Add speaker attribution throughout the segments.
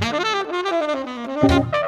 Speaker 1: Thank you.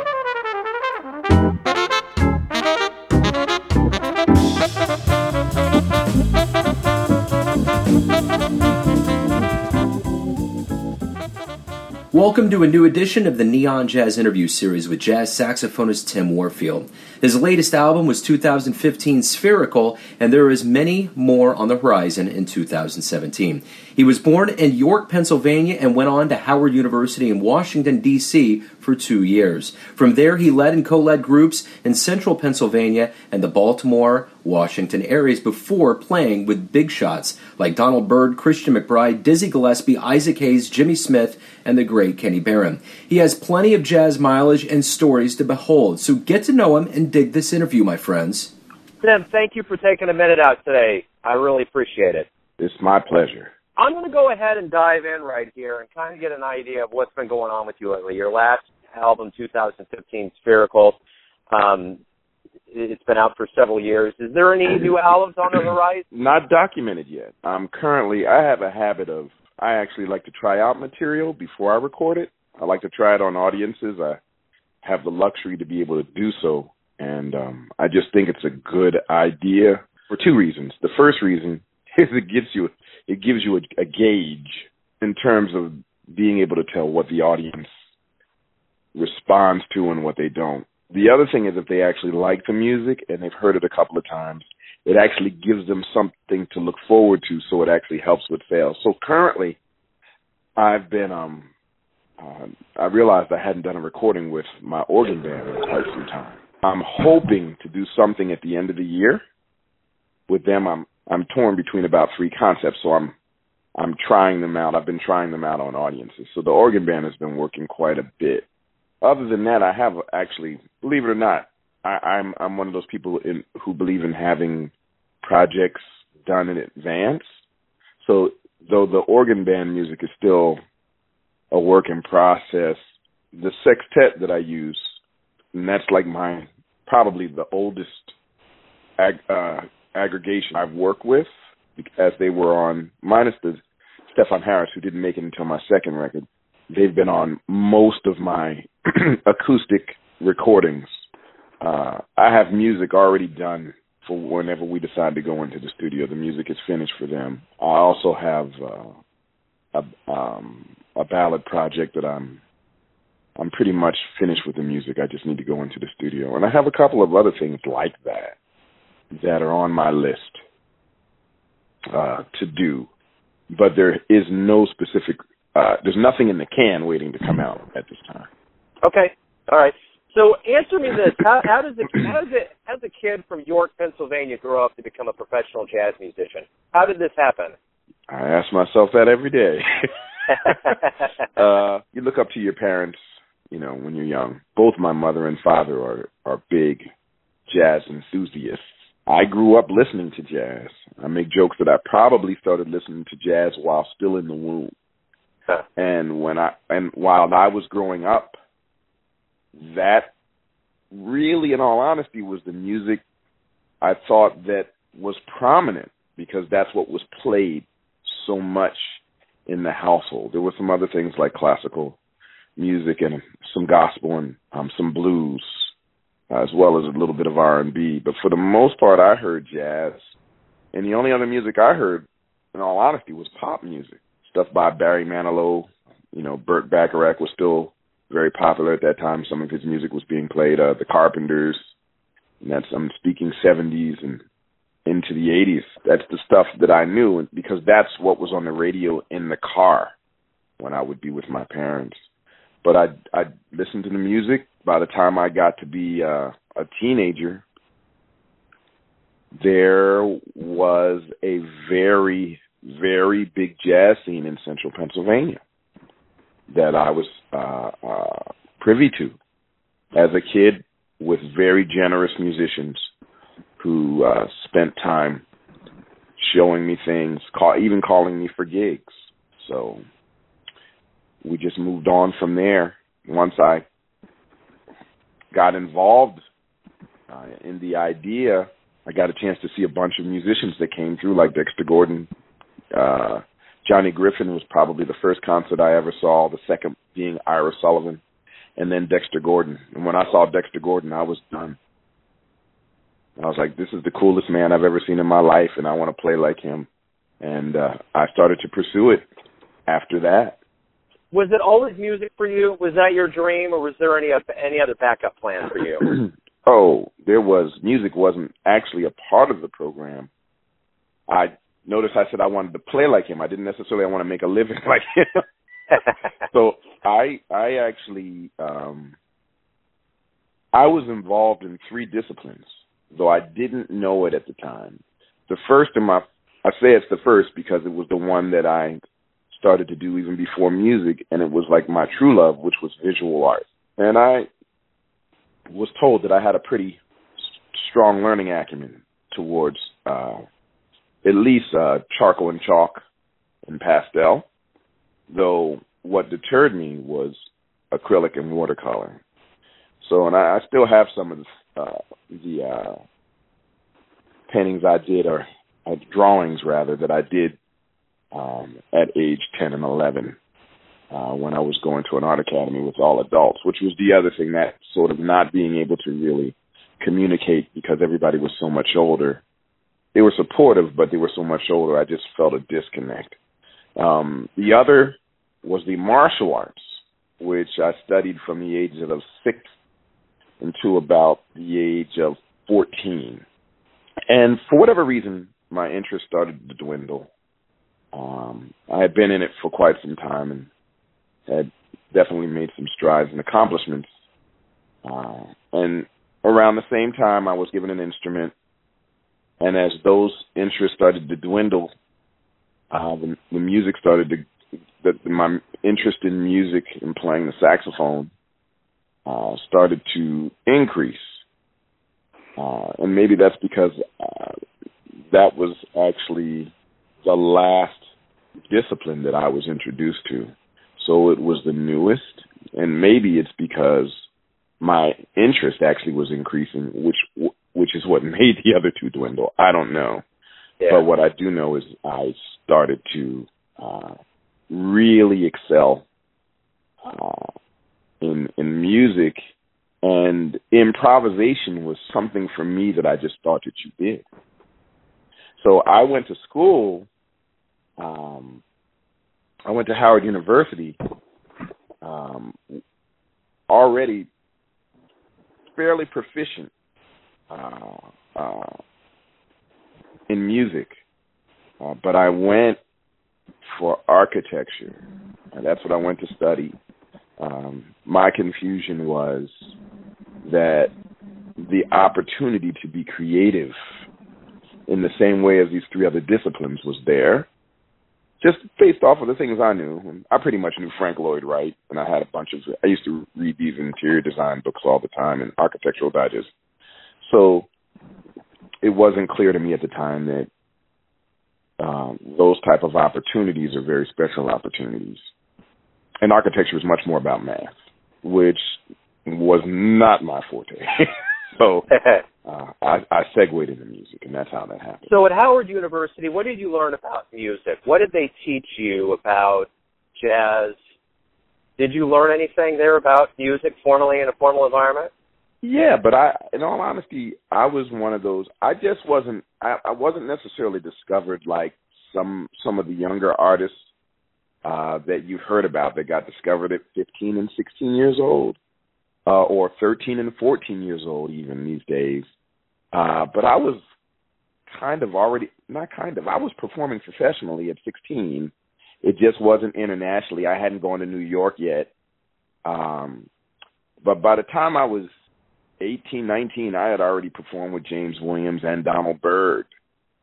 Speaker 1: Welcome to a new edition of the Neon Jazz Interview Series with jazz saxophonist Tim Warfield. His latest album was 2015 Spherical, and there is many more on the horizon in 2017. He was born in York, Pennsylvania, and went on to Howard University in Washington, D.C. for two years. From there, he led and co led groups in central Pennsylvania and the Baltimore, Washington areas before playing with big shots like Donald Byrd, Christian McBride, Dizzy Gillespie, Isaac Hayes, Jimmy Smith, and the great Kenny Barron. He has plenty of jazz mileage and stories to behold, so get to know him and dig this interview, my friends.
Speaker 2: Tim, thank you for taking a minute out today. I really appreciate it.
Speaker 3: It's my pleasure.
Speaker 2: I'm going to go ahead and dive in right here and kind of get an idea of what's been going on with you lately. Your last album, 2015, Spherical, um, it's been out for several years. Is there any new albums on the horizon?
Speaker 3: Not documented yet. Currently. I have a habit of. I actually like to try out material before I record it. I like to try it on audiences. I have the luxury to be able to do so, and um, I just think it's a good idea for two reasons. The first reason is it gives you it gives you a, a gauge in terms of being able to tell what the audience responds to and what they don't. The other thing is if they actually like the music and they've heard it a couple of times, it actually gives them something to look forward to so it actually helps with sales. So currently I've been um uh, I realized I hadn't done a recording with my organ band in quite some time. I'm hoping to do something at the end of the year with them. I'm I'm torn between about three concepts, so I'm I'm trying them out. I've been trying them out on audiences. So the organ band has been working quite a bit. Other than that, I have actually, believe it or not, I, I'm I'm one of those people in, who believe in having projects done in advance. So though the organ band music is still a work in process, the sextet that I use, and that's like my probably the oldest ag, uh, aggregation I've worked with, as they were on minus the Stefon Harris, who didn't make it until my second record. They've been on most of my acoustic recordings. Uh, I have music already done for whenever we decide to go into the studio. The music is finished for them. I also have uh, a um, a ballad project that I'm I'm pretty much finished with the music. I just need to go into the studio, and I have a couple of other things like that that are on my list uh, to do, but there is no specific. Uh, there's nothing in the can waiting to come out at this time.
Speaker 2: Okay, all right. So answer me this: How, how does it how does it how does a kid from York, Pennsylvania, grow up to become a professional jazz musician? How did this happen?
Speaker 3: I ask myself that every day. uh, you look up to your parents, you know, when you're young. Both my mother and father are are big jazz enthusiasts. I grew up listening to jazz. I make jokes that I probably started listening to jazz while still in the womb.
Speaker 2: Huh.
Speaker 3: And when I and while I was growing up, that really in all honesty was the music I thought that was prominent because that's what was played so much in the household. There were some other things like classical music and some gospel and um some blues as well as a little bit of R&B. But for the most part, I heard jazz, and the only other music I heard, in all honesty, was pop music. Stuff by Barry Manilow. You know, Burt Bacharach was still very popular at that time. Some of his music was being played. Uh, the Carpenters. And that's I'm speaking 70s and into the 80s. That's the stuff that I knew because that's what was on the radio in the car when I would be with my parents. But I I listened to the music by the time I got to be uh, a teenager, there was a very, very big jazz scene in central Pennsylvania that I was uh, uh, privy to as a kid with very generous musicians who uh, spent time showing me things, call, even calling me for gigs. So we just moved on from there. Once I got involved uh, in the idea, I got a chance to see a bunch of musicians that came through, like Dexter Gordon. Uh, Johnny Griffin was probably the first concert I ever saw. The second being Ira Sullivan, and then Dexter Gordon. And when I saw Dexter Gordon, I was done. I was like, this is the coolest man I've ever seen in my life, and I want to play like him. And uh, I started to pursue it after that.
Speaker 2: Was it always music for you? Was that your dream, or was there any any other backup plan for you?
Speaker 3: oh, there was. Music wasn't actually a part of the program. I noticed I said I wanted to play like him. I didn't necessarily want to make a living like him. so I I actually um I was involved in three disciplines, though I didn't know it at the time. The first in my I say it's the first because it was the one that I started to do even before music and it was like my true love, which was visual art. And I was told that I had a pretty strong learning acumen towards uh at least uh, charcoal and chalk and pastel. Though what deterred me was acrylic and watercolor. So, and I, I still have some of the, uh, the uh, paintings I did, or uh, drawings rather, that I did um, at age 10 and 11 uh, when I was going to an art academy with all adults, which was the other thing that sort of not being able to really communicate because everybody was so much older they were supportive, but they were so much older. I just felt a disconnect. Um, the other was the martial arts, which I studied from the age of six until about the age of 14. And for whatever reason, my interest started to dwindle. Um, I had been in it for quite some time and had definitely made some strides and accomplishments. Uh, and around the same time, I was given an instrument and as those interests started to dwindle, uh, the, the music started to, the, my interest in music and playing the saxophone uh, started to increase. Uh, and maybe that's because uh, that was actually the last discipline that I was introduced to. So it was the newest, and maybe it's because my interest actually was increasing, which which is what made the other two dwindle. I don't know. Yeah. But what I do know is I started to uh, really excel uh, in in music, and improvisation was something for me that I just thought that you did. So I went to school. Um, I went to Howard University um, already fairly proficient uh, uh, in music, uh, but I went for architecture. And that's what I went to study. Um, my confusion was that the opportunity to be creative in the same way as these three other disciplines was there, just based off of the things I knew. I pretty much knew Frank Lloyd Wright, and I had a bunch of. I used to read these interior design books all the time and architectural digest. So it wasn't clear to me at the time that um, those type of opportunities are very special opportunities. And architecture is much more about math, which was not my forte. so uh, I, I segued into music, and that's how that happened.
Speaker 2: So at Howard University, what did you learn about music? What did they teach you about jazz? Did you learn anything there about music formally in a formal environment?
Speaker 3: Yeah, but I, in all honesty, I was one of those. I just wasn't. I, I wasn't necessarily discovered like some some of the younger artists uh, that you've heard about that got discovered at 15 and 16 years old, uh, or 13 and 14 years old, even these days. Uh, but I was kind of already, not kind of. I was performing professionally at 16. It just wasn't internationally. I hadn't gone to New York yet. Um, but by the time I was 18, 19, I had already performed with James Williams and Donald Byrd.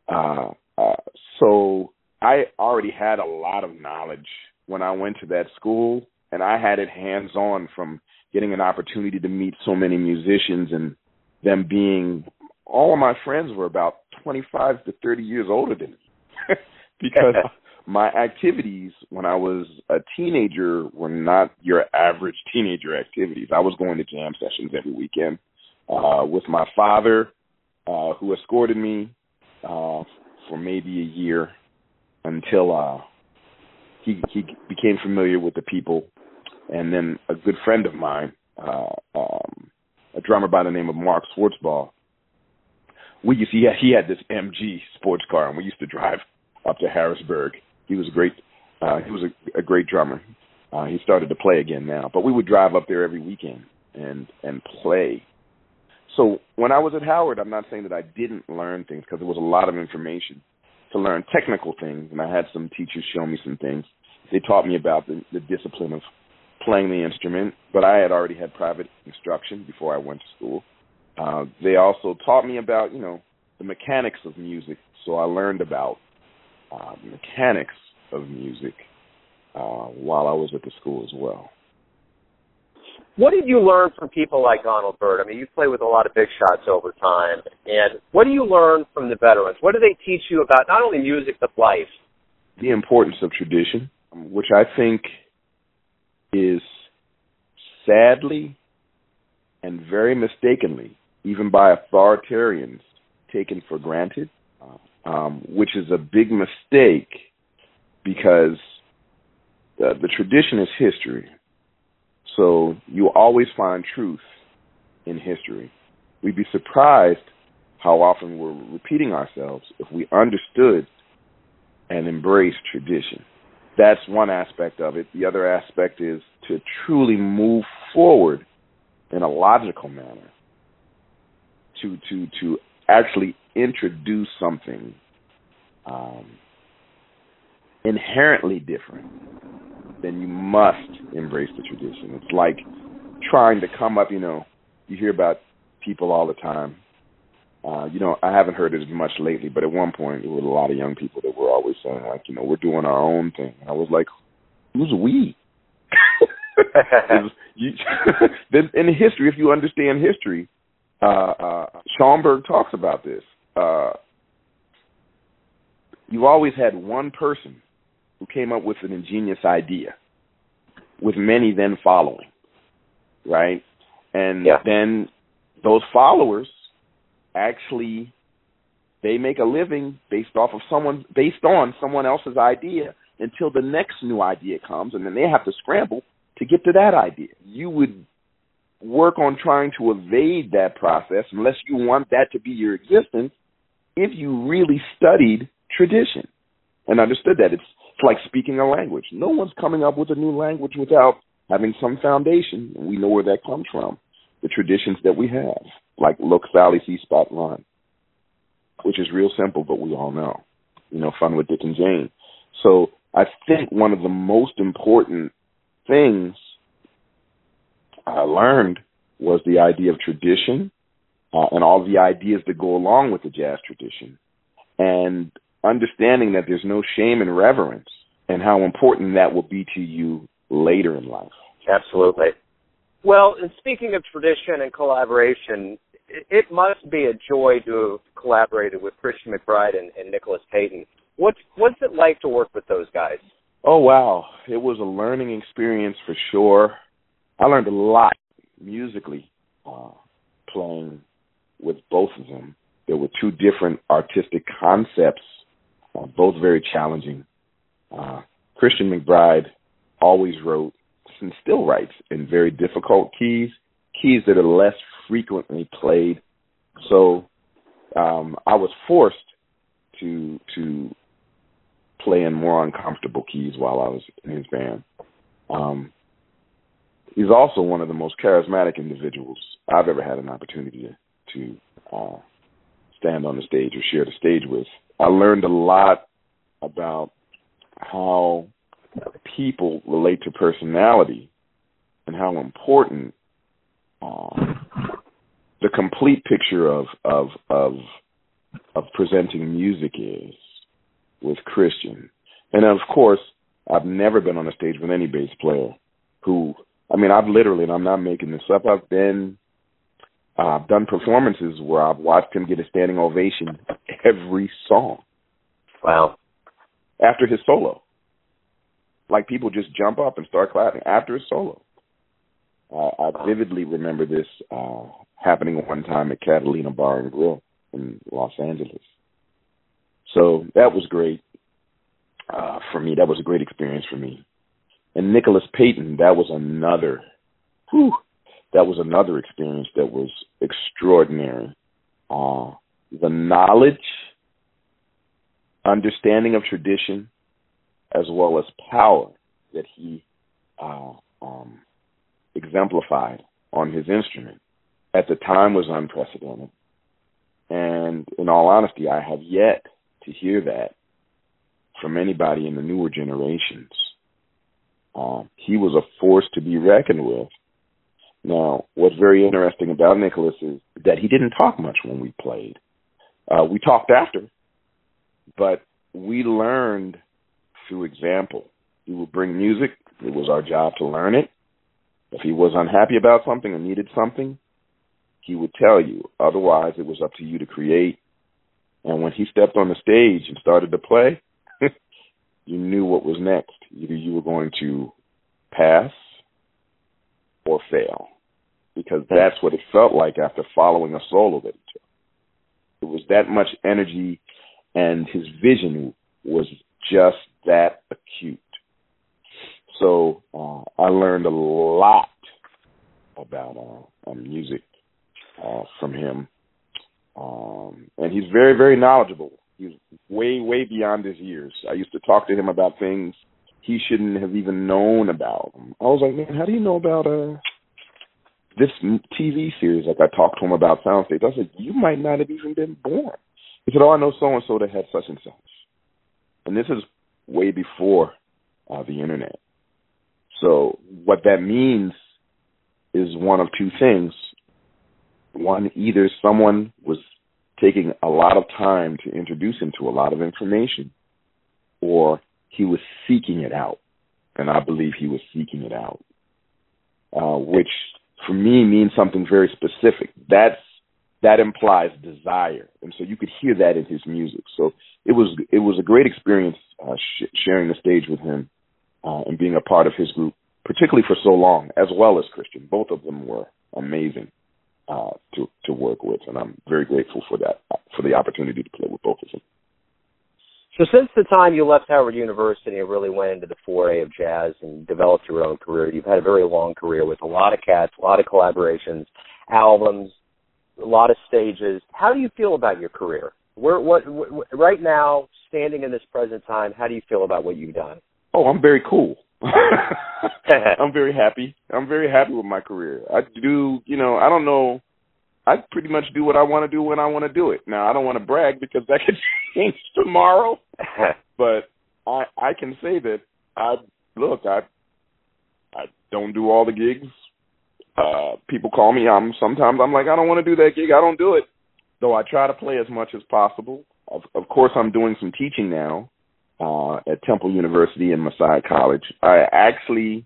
Speaker 3: Uh, uh, so I already had a lot of knowledge when I went to that school, and I had it hands on from getting an opportunity to meet so many musicians and them being all of my friends were about 25 to 30 years older than me because my activities when I was a teenager were not your average teenager activities. I was going to jam sessions every weekend uh, with my father, uh, who escorted me uh, for maybe a year until uh, he he became familiar with the people and then a good friend of mine, uh, um, a drummer by the name of Mark Schwartzball. We used he had, he had this MG sports car, and we used to drive up to Harrisburg. He was a great uh, he was a, a great drummer. Uh, he started to play again now, but we would drive up there every weekend and and play. So when I was at Howard, I'm not saying that I didn't learn things because there was a lot of information to learn technical things, and I had some teachers show me some things. They taught me about the, the discipline of playing the instrument, but I had already had private instruction before I went to school. Uh, they also taught me about, you know, the mechanics of music. So I learned about uh, mechanics of music uh, while I was at the school as well.
Speaker 2: What did you learn from people like Donald Byrd? I mean, you play with a lot of big shots over time, and what do you learn from the veterans? What do they teach you about not only music but life?
Speaker 3: The importance of tradition, which I think is sadly and very mistakenly, even by authoritarians, taken for granted, um, which is a big mistake because the, the tradition is history. So you always find truth in history. We'd be surprised how often we're repeating ourselves if we understood and embraced tradition. That's one aspect of it. The other aspect is to truly move forward in a logical manner. To to to actually introduce something um, inherently different, then you must embrace the tradition. It's like trying to come up, you know, you hear about people all the time. Uh, you know, I haven't heard it as much lately, but at one point there were a lot of young people that were always saying, like, you know, we're doing our own thing. And I was like, who's we? you, in history, if you understand history, uh, uh, Schomburg talks about this. Uh, you've always had one person who came up with an ingenious idea, with many then following, right? And
Speaker 2: yeah.
Speaker 3: then those followers actually they make a living based off of someone based on someone else's idea until the next new idea comes and then they have to scramble to get to that idea. You would work on trying to evade that process unless you want that to be your existence if you really studied tradition and understood that it's it's like speaking a language. No one's coming up with a new language without having some foundation, and we know where that comes from. The traditions that we have, like Look, Sally, See, Spot, Run, which is real simple, but we all know. You know, fun with Dick and Jane. So I think one of the most important things I learned was the idea of tradition uh, and all the ideas that go along with the jazz tradition. And understanding that there's no shame and reverence and how important that will be to you later in life.
Speaker 2: Absolutely. Well, and speaking of tradition and collaboration, it must be a joy to have collaborated with Christian McBride and, and Nicholas Payton. What's what's it like to work with those guys?
Speaker 3: Oh wow, it was a learning experience for sure. I learned a lot musically uh, playing with both of them. There were two different artistic concepts uh, both very challenging. Uh, Christian McBride always wrote and still writes in very difficult keys, keys that are less frequently played. So um, I was forced to to play in more uncomfortable keys while I was in his band. Um, he's also one of the most charismatic individuals I've ever had an opportunity to, to uh, stand on the stage or share the stage with. I learned a lot about how people relate to personality and how important uh, the complete picture of of of of presenting music is with Christian. And of course, I've never been on a stage with any bass player who I mean, I've literally, and I'm not making this up, I've been uh, I've done performances where I've watched him get a standing ovation every song.
Speaker 2: Wow.
Speaker 3: After his solo. Like people just jump up and start clapping after his solo. Uh, I vividly remember this uh, happening one time at Catalina Bar and Grill in Los Angeles. So that was great uh, for me. That was a great experience for me. And Nicholas Payton, that was another, whew, that was another experience that was extraordinary. Uh, the knowledge, understanding of tradition, as well as power that he uh, um, exemplified on his instrument at the time was unprecedented. And in all honesty, I have yet to hear that from anybody in the newer generations. Um, he was a force to be reckoned with. Now, what's very interesting about Nicholas is that he didn't talk much when we played. Uh, we talked after, but we learned through example. He would bring music. It was our job to learn it. If he was unhappy about something or needed something, he would tell you. Otherwise, it was up to you to create. And when he stepped on the stage and started to play, you knew what was next. Either you were going to pass or fail, because that's what it felt like after following a solo that he took. It was that much energy, and his vision was just that acute. So uh, I learned a lot about uh, music uh, from him, um, and he's very, very knowledgeable. He's way, way beyond his years. I used to talk to him about things he shouldn't have even known about. I was like, man, how do you know about uh this TV series? Like I talked to him about Soundstage. I said, you might not have even been born. He said, oh, I know so and so that had such and such. And this is way before uh, the internet. So what that means is one of two things. One, either someone was taking a lot of time to introduce him to a lot of information, or he was seeking it out. And I believe he was seeking it out, uh, which for me means something very specific. That's that implies desire, and so you could hear that in his music. So it was it was a great experience uh, sh- sharing the stage with him uh, and being a part of his group, particularly for so long, as well as Christian. Both of them were amazing uh, to to work with, and I'm very grateful for that for the opportunity to play with both of them.
Speaker 2: So since the time you left Howard University and really went into the foray of jazz and developed your own career, you've had a very long career with a lot of cats, a lot of collaborations, albums, a lot of stages. How do you feel about your career? Where, what, what, right now, standing in this present time, how do you feel about what you've done?
Speaker 3: Oh, I'm very cool. I'm very happy. I'm very happy with my career. I do, you know, I don't know. I pretty much do what I want to do when I want to do it. Now, I don't want to brag because that could change tomorrow, but I I can say that I look, I I don't do all the gigs. Uh people call me. I'm sometimes I'm like I don't want to do that gig. I don't do it. Though I try to play as much as possible. Of, of course, I'm doing some teaching now uh, at Temple University and Messiah College. I actually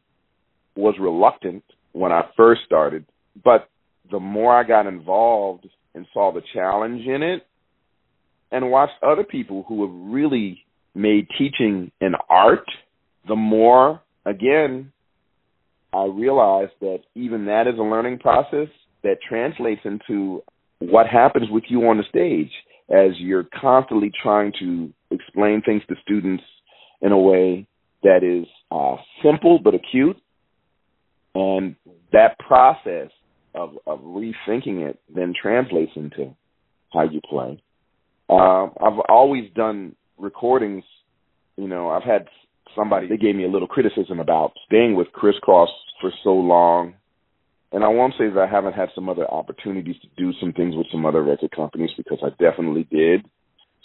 Speaker 3: was reluctant when I first started, but the more I got involved and saw the challenge in it and watched other people who have really made teaching an art, the more, again, I realized that even that is a learning process that translates into what happens with you on the stage as you're constantly trying to explain things to students in a way that is uh, simple but acute. And that process of, of rethinking it then translates into how you play. Uh, I've always done recordings. You know, I've had somebody, they gave me a little criticism about staying with Criss Cross for so long and I won't say that I haven't had some other opportunities to do some things with some other record companies because I definitely did.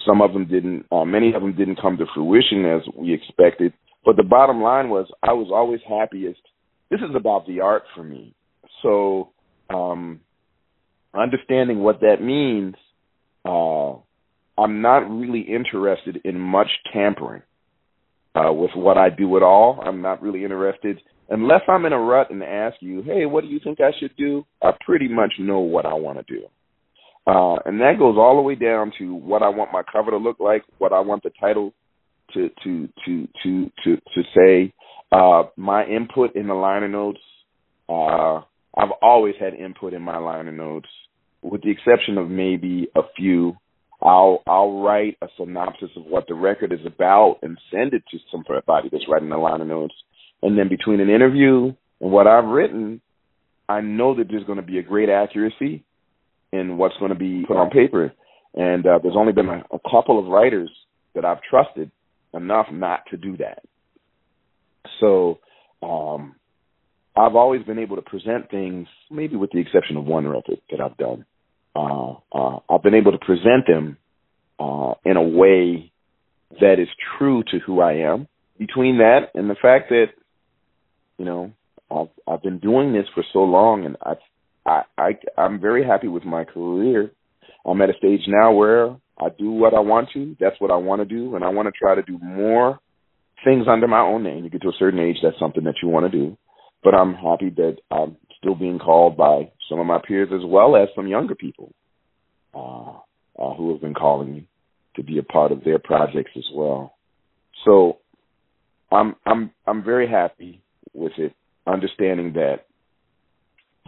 Speaker 3: Some of them didn't. Uh, many of them didn't come to fruition as we expected. But the bottom line was, I was always happiest. This is about the art for me. So, um, understanding what that means, uh, I'm not really interested in much tampering uh, with what I do at all. I'm not really interested unless I'm in a rut and ask you, hey, what do you think I should do? I pretty much know what I want to do. Uh, and that goes all the way down to what I want my cover to look like, what I want the title to to to to to to say. Uh, my input in the liner notes. Uh, I've always had input in my liner notes, with the exception of maybe a few. I'll I'll write a synopsis of what the record is about and send it to somebody that's writing the liner notes And then between an interview and what I've written, I know that there's going to be a great accuracy in what's going to be put on paper. And uh, there's only been a, a couple of writers that I've trusted enough not to do that. So um, I've always been able to present things, maybe with the exception of one record that I've done. Uh, uh, I've been able to present them uh, in a way that is true to who I am. Between that and the fact that, you know, I've I've been doing this for so long, and I I, I I'm very happy with my career. I'm at a stage now where I do what I want to. That's what I want to do, and I want to try to do more things under my own name. You get to a certain age, that's something that you want to do. But I'm happy that I'm still being called by some of my peers as well as some younger people uh, uh, who have been calling me to be a part of their projects as well. So I'm I'm I'm very happy with it, understanding that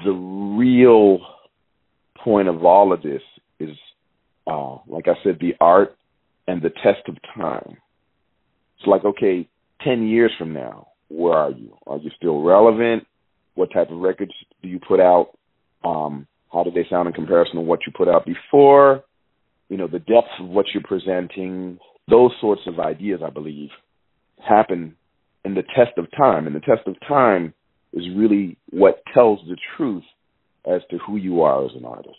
Speaker 3: the real point of all of this is, uh, like I said, the art and the test of time. It's like, okay, 10 years from now, where are you? Are you still relevant? What type of records do you put out? Um, how do they sound in comparison to what you put out before? You know, the depth of what you're presenting, those sorts of ideas, I believe, happen in the test of time. And the test of time is really what tells the truth as to who you are as an artist.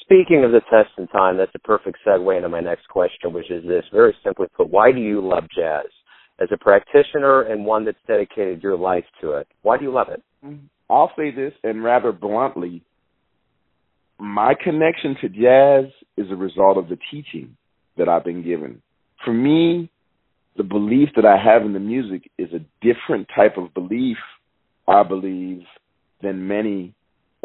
Speaker 2: Speaking of the test in time, that's a perfect segue into my next question, which is this very simply put, why do you love jazz? As a practitioner and one that's dedicated your life to it, why do you love it? Mm-hmm.
Speaker 3: I'll say this, and rather bluntly, my connection to jazz is a result of the teaching that I've been given. For me, the belief that I have in the music is a different type of belief I believe, than many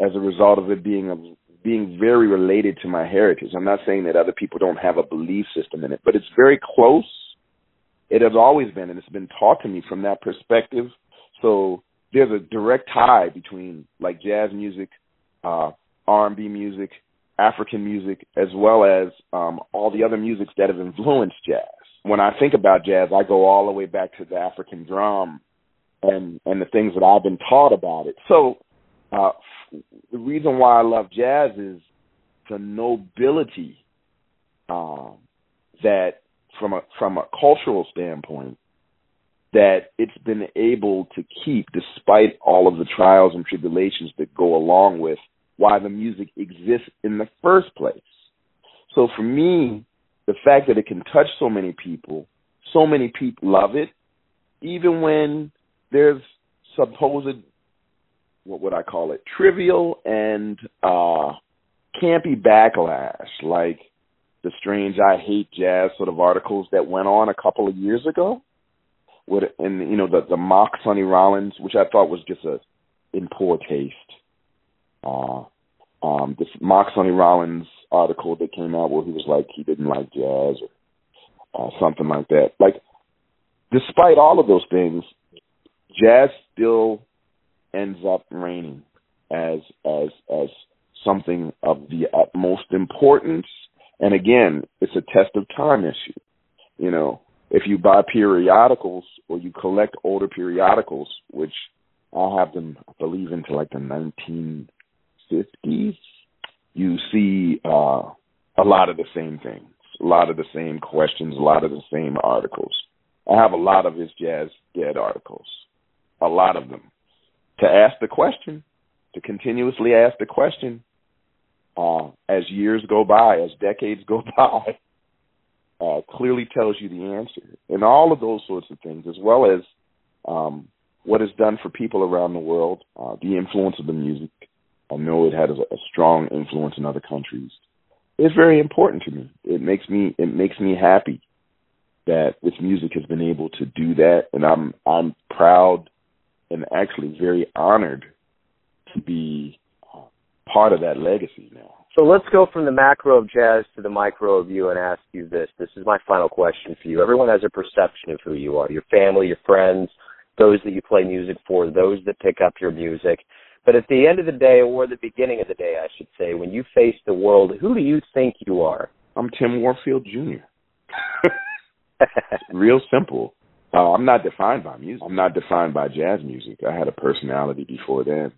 Speaker 3: as a result of it being a, being very related to my heritage. I'm not saying that other people don't have a belief system in it, but it's very close. It has always been, and it's been taught to me from that perspective. So there's a direct tie between like jazz music, uh, R&B music, African music, as well as um, all the other musics that have influenced jazz. When I think about jazz, I go all the way back to the African drum and and the things that I've been taught about it. So uh, the reason why I love jazz is the nobility um, that from a from a cultural standpoint that it's been able to keep despite all of the trials and tribulations that go along with why the music exists in the first place. So for me, the fact that it can touch so many people, so many people love it, even when there's supposed what would I call it trivial and uh campy backlash like the strange I hate jazz sort of articles that went on a couple of years ago with and you know the the mock Sonny Rollins which I thought was just a in poor taste. Uh um this Sonny Rollins article that came out where he was like he didn't like jazz or uh, something like that like despite all of those things jazz still ends up reigning as as as something of the utmost importance. And again, it's a test of time issue. You know, if you buy periodicals or you collect older periodicals, which I have them, I believe, into like the 1950s, you see uh, a lot of the same things, a lot of the same questions, a lot of the same articles. I have a lot of his jazz dead articles a lot of them, to ask the question, to continuously ask the question uh, as years go by, as decades go by, uh, clearly tells you the answer. And all of those sorts of things, as well as um, what is done for people around the world, uh, the influence of the music. I know it has a, a strong influence in other countries. It's very important to me. It makes me it makes me happy that this music has been able to do that, and I'm I'm proud and actually very honored to be uh, part of that legacy now.
Speaker 2: So let's go from the macro of jazz to the micro of you and ask you this. This is my final question for you. Everyone has a perception of who you are your family, your friends, those that you play music for, those that pick up your music. But at the end of the day, or the beginning of the day, I should say, when you face the world, who do you think you are?
Speaker 3: I'm Tim Warfield Jr. Real simple. Uh, I'm not defined by music. I'm not defined by jazz music. I had a personality before then.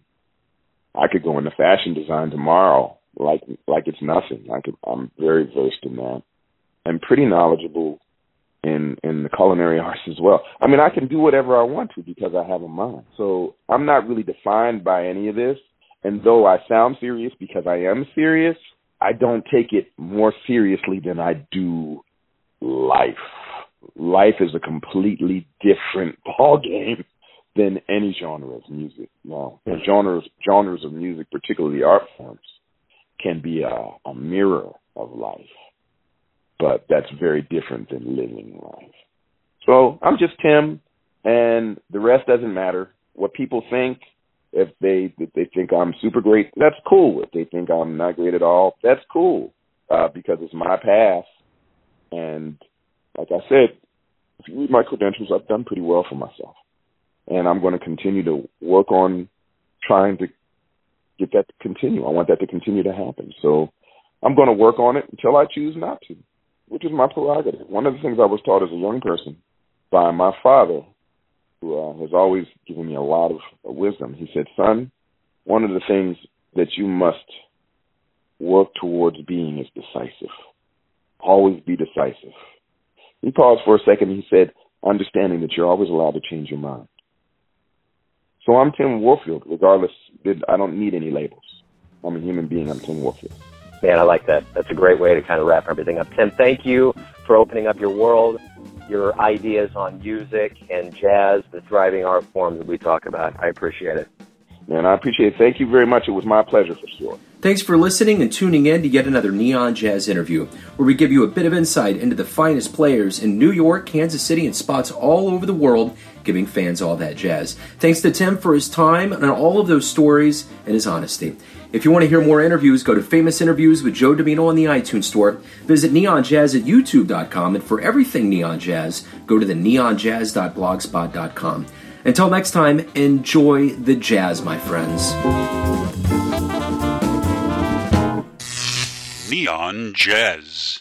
Speaker 3: I could go into fashion design tomorrow, like like it's nothing. Could. I'm very versed in that. I'm pretty knowledgeable in in the culinary arts as well. I mean, I can do whatever I want to because I have a mind. So I'm not really defined by any of this. And though I sound serious because I am serious, I don't take it more seriously than I do life life is a completely different ball game than any genre of music. Now, genres genres of music, particularly art forms, can be a, a mirror of life, but that's very different than living life. So I'm just Tim, and the rest doesn't matter. What people think, if they if they think I'm super great, that's cool. If they think I'm not great at all, that's cool, uh, because it's my path, and like I said, if you read my credentials, I've done pretty well for myself. And I'm going to continue to work on trying to get that to continue. I want that to continue to happen. So I'm going to work on it until I choose not to, which is my prerogative. One of the things I was taught as a young person by my father, who uh, has always given me a lot of wisdom, he said, Son, one of the things that you must work towards being is decisive. Always be decisive. He paused for a second. and He said, understanding that you're always allowed to change your mind. So I'm Tim Warfield, regardless. I don't need any labels. I'm a human being. I'm Tim Warfield.
Speaker 2: Man, I like that. That's a great way to kind of wrap everything up. Tim, thank you for opening up your world, your ideas on music and jazz, the thriving art form that we talk about. I appreciate it.
Speaker 3: Man, I appreciate it. Thank you very much. It was my pleasure for sure.
Speaker 1: Thanks for listening and tuning in to yet another Neon Jazz interview, where we give you a bit of insight into the finest players in New York, Kansas City, and spots all over the world, giving fans all that jazz. Thanks to Tim for his time and all of those stories and his honesty. If you want to hear more interviews, go to Famous Interviews with Joe Dimino on the iTunes Store. Visit neonjazz at youtube.com, and for everything Neon Jazz, go to the neonjazz.blogspot.com. Until next time, enjoy the jazz, my friends.
Speaker 4: Neon Jazz.